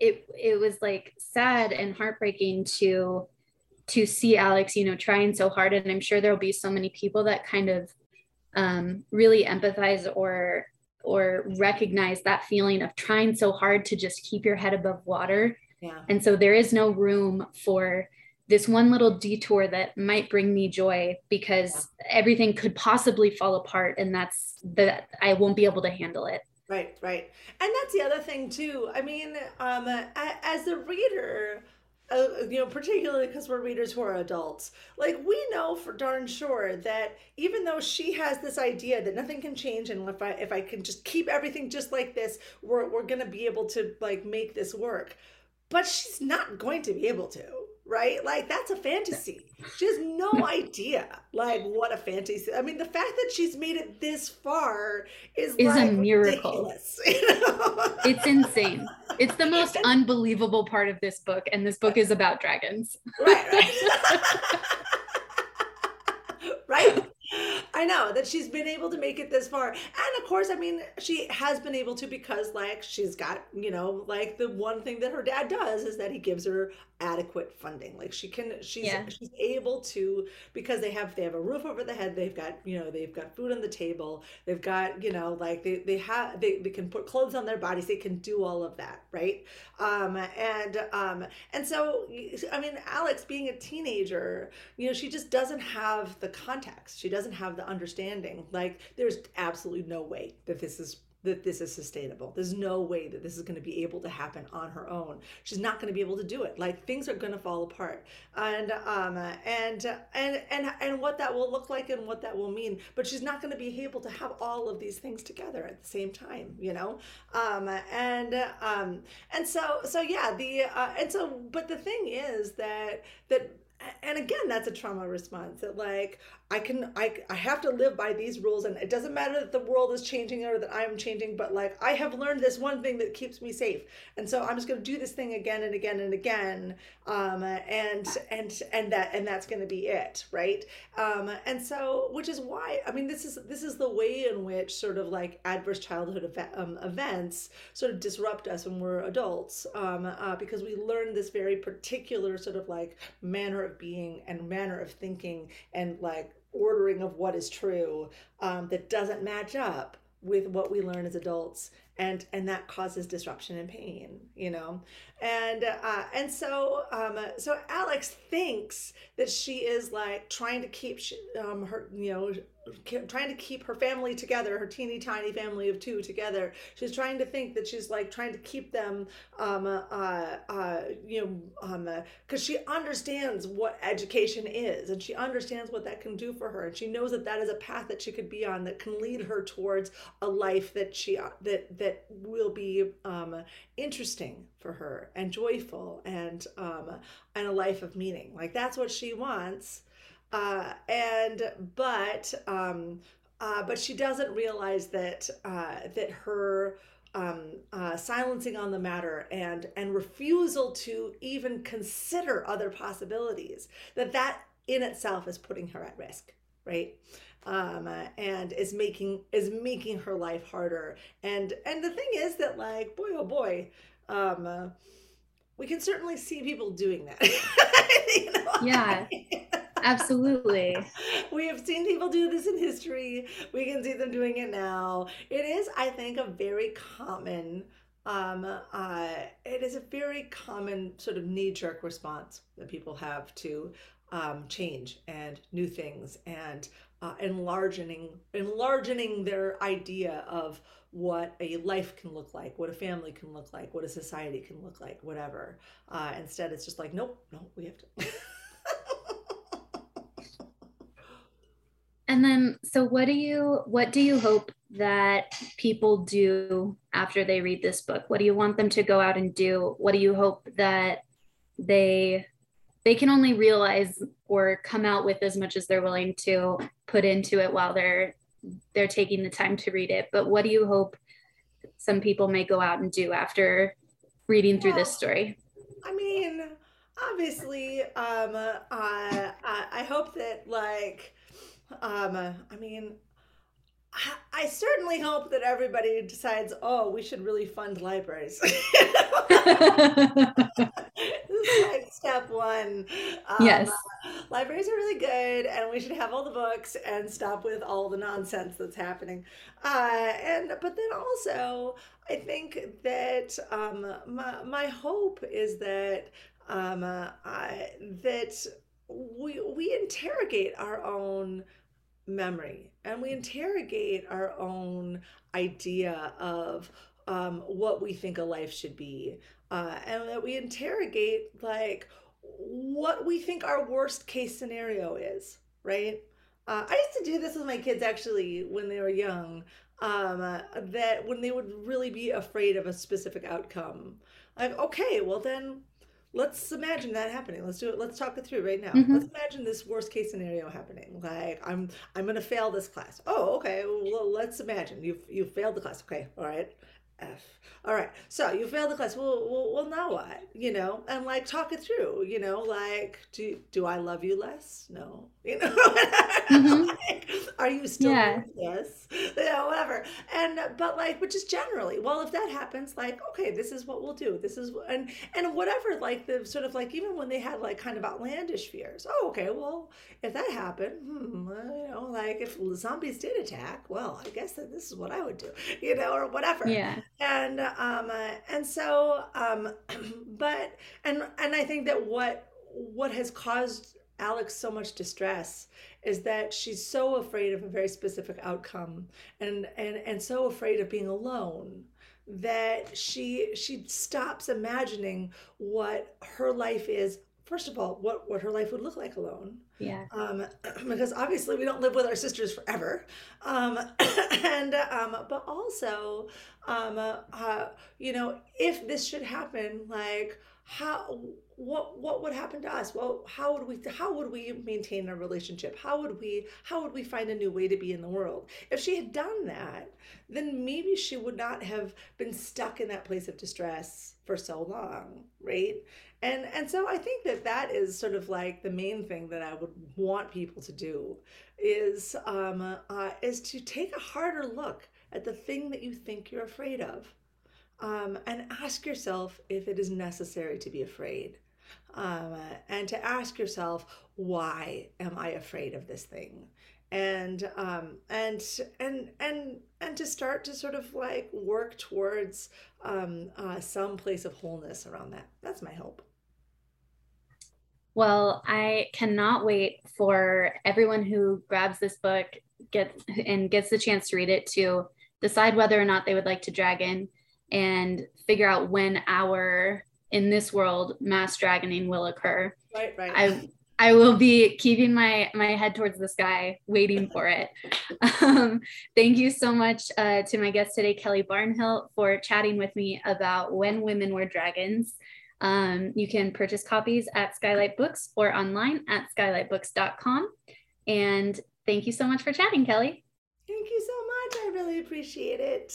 it, it was like sad and heartbreaking to, to see Alex, you know, trying so hard. And I'm sure there'll be so many people that kind of um, really empathize or or recognize that feeling of trying so hard to just keep your head above water. Yeah. And so there is no room for this one little detour that might bring me joy because yeah. everything could possibly fall apart and that's that I won't be able to handle it. Right, right. And that's the other thing too. I mean, um as a reader, uh, you know, particularly because we're readers who are adults, like we know for darn sure that even though she has this idea that nothing can change, and if I if I can just keep everything just like this, we're we're gonna be able to like make this work, but she's not going to be able to right? Like that's a fantasy. She has no [laughs] idea like what a fantasy. I mean, the fact that she's made it this far is is like a miracle. [laughs] You know? It's insane. It's the most [laughs] unbelievable part of this book, and this book is about dragons. Right. Right. right. I know that she's been able to make it this far. And of course, I mean, she has been able to because, like, she's got, you know, like the one thing that her dad does is that he gives her adequate funding. Like, she can, she's, yeah. she's able to, because they have, they have a roof over the head, they've got, you know, they've got food on the table, they've got, you know, like they, they have, they, they can put clothes on their bodies, they can do all of that, right? Um, and, um, and so, I mean, Alex being a teenager, you know, she just doesn't have the context. She doesn't have the understanding. Like there's absolutely no way that this is that this is sustainable. There's no way that this is going to be able to happen on her own. She's not going to be able to do it. Like things are going to fall apart, and um, and and and and what that will look like and what that will mean. But she's not going to be able to have all of these things together at the same time, you know. Um, and um, and so so yeah, the uh, and so but the thing is that that and again that's a trauma response that like I can I I have to live by these rules and it doesn't matter that the world is changing or that I'm changing but like I have learned this one thing that keeps me safe. And so I'm just going to do this thing again and again and again um and and and that and that's going to be it right? Um and so which is why I mean this is this is the way in which sort of like adverse childhood ev- um, events sort of disrupt us when we're adults um uh, because we learn this very particular sort of like manner of being and manner of thinking and like ordering of what is true um, that doesn't match up with what we learn as adults and and that causes disruption and pain you know and uh, and so um, so alex thinks that she is like trying to keep um, her you know trying to keep her family together, her teeny tiny family of two together. She's trying to think that she's like trying to keep them, um, uh, uh, you know, um, because uh, she understands what education is and she understands what that can do for her, and she knows that that is a path that she could be on that can lead her towards a life that she uh, that that will be um, interesting for her and joyful and um, and a life of meaning. Like that's what she wants. Uh, and but um, uh, but she doesn't realize that uh, that her um, uh, silencing on the matter and and refusal to even consider other possibilities that that in itself is putting her at risk right um, and is making is making her life harder and and the thing is that like boy oh boy um, we can certainly see people doing that. [laughs] [laughs] You know? yeah absolutely. [laughs] We have seen people do this in history. We can see them doing it now. It is i think a very common um, uh, it is a very common sort of knee-jerk response that people have to um, change and new things and uh, enlarging enlarging their idea of what a life can look like, what a family can look like, what a society can look like, whatever. Uh, instead, it's just like, nope, no, we have to. and then, so what do you what do you hope that people do after they read this book? What do you want them to go out and do? What do you hope that they they can only realize or come out with as much as they're willing to put into it while they're they're taking the time to read it but what do you hope some people may go out and do after reading through well, this story i mean obviously um uh, I, I hope that like um i mean I certainly hope that everybody decides, oh, we should really fund libraries. [laughs] [laughs] [laughs] like step one. Um, yes. libraries are really good, and we should have all the books and stop with all the nonsense that's happening. Uh, and but then also, I think that um, my my hope is that um, uh, I, that we we interrogate our own memory and we interrogate our own idea of um, what we think a life should be uh, and that we interrogate like what we think our worst case scenario is right? Uh, i used to do this with my kids actually when they were young um, uh, that when they would really be afraid of a specific outcome. Like okay well then let's imagine that happening. Let's do it. Let's talk it through right now. Mm-hmm. let's imagine this worst case scenario happening. Like i'm i'm gonna fail this class. Oh okay. Well let's imagine. You've you failed the class. Okay. All right F. All right. So you failed the class. Well, well, well, now what? You know, and like talk it through. You know, like do do I love you less? No. [laughs] You know, mm-hmm. [laughs] like, are you still yeah. yes? You know, whatever. And but like, which is generally, well, if that happens, like, okay, this is what we'll do. This is and and whatever. Like the sort of like even when they had like kind of outlandish fears. Oh, okay. Well, if that happened, hmm, you know, like if zombies did attack, well, I guess that this is what I would do. [laughs] You know, or whatever. Yeah and um uh, and so um [clears throat] but and and i think that what what has caused alex so much distress is that she's so afraid of a very specific outcome and and and so afraid of being alone that she she stops imagining what her life is first of all what what her life would look like alone yeah. Um [clears throat] because obviously we don't live with our sisters forever. Um [coughs] and um but also um uh, you know if this should happen like how what what would happen to us? Well how would we how would we maintain a relationship? How would we how would we find a new way to be in the world? If she had done that then maybe she would not have been stuck in that place of distress for so long right and and so i think that that is sort of like the main thing that i would want people to do is um uh, is to take a harder look at the thing that you think you're afraid of um, and ask yourself if it is necessary to be afraid um, and to ask yourself why am i afraid of this thing? And um, and and and and to start to sort of like work towards um, uh, some place of wholeness around that. That's my hope well, I cannot wait for everyone who grabs this book get and gets the chance to read it to decide whether or not they would like to dragon and figure out when our in this world mass dragoning will occur. Right, right. I I will be keeping my my head towards the sky, waiting for it. [laughs] Um, thank you so much uh, to my guest today, Kelly Barnhill, for chatting with me about when women were dragons. Um, you can purchase copies at Skylight Books or online at skylightbooks.com. And thank you so much for chatting, Kelly. Thank you so much. I really appreciate it.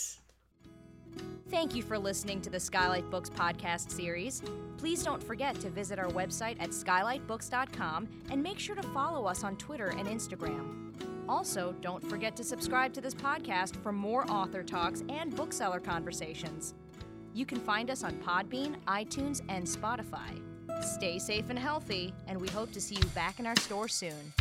Thank you for listening to the Skylight Books podcast series. Please don't forget to visit our website at skylightbooks.com and make sure to follow us on Twitter and Instagram. Also, don't forget to subscribe to this podcast for more author talks and bookseller conversations. You can find us on Podbean, iTunes, and Spotify. Stay safe and healthy, and we hope to see you back in our store soon.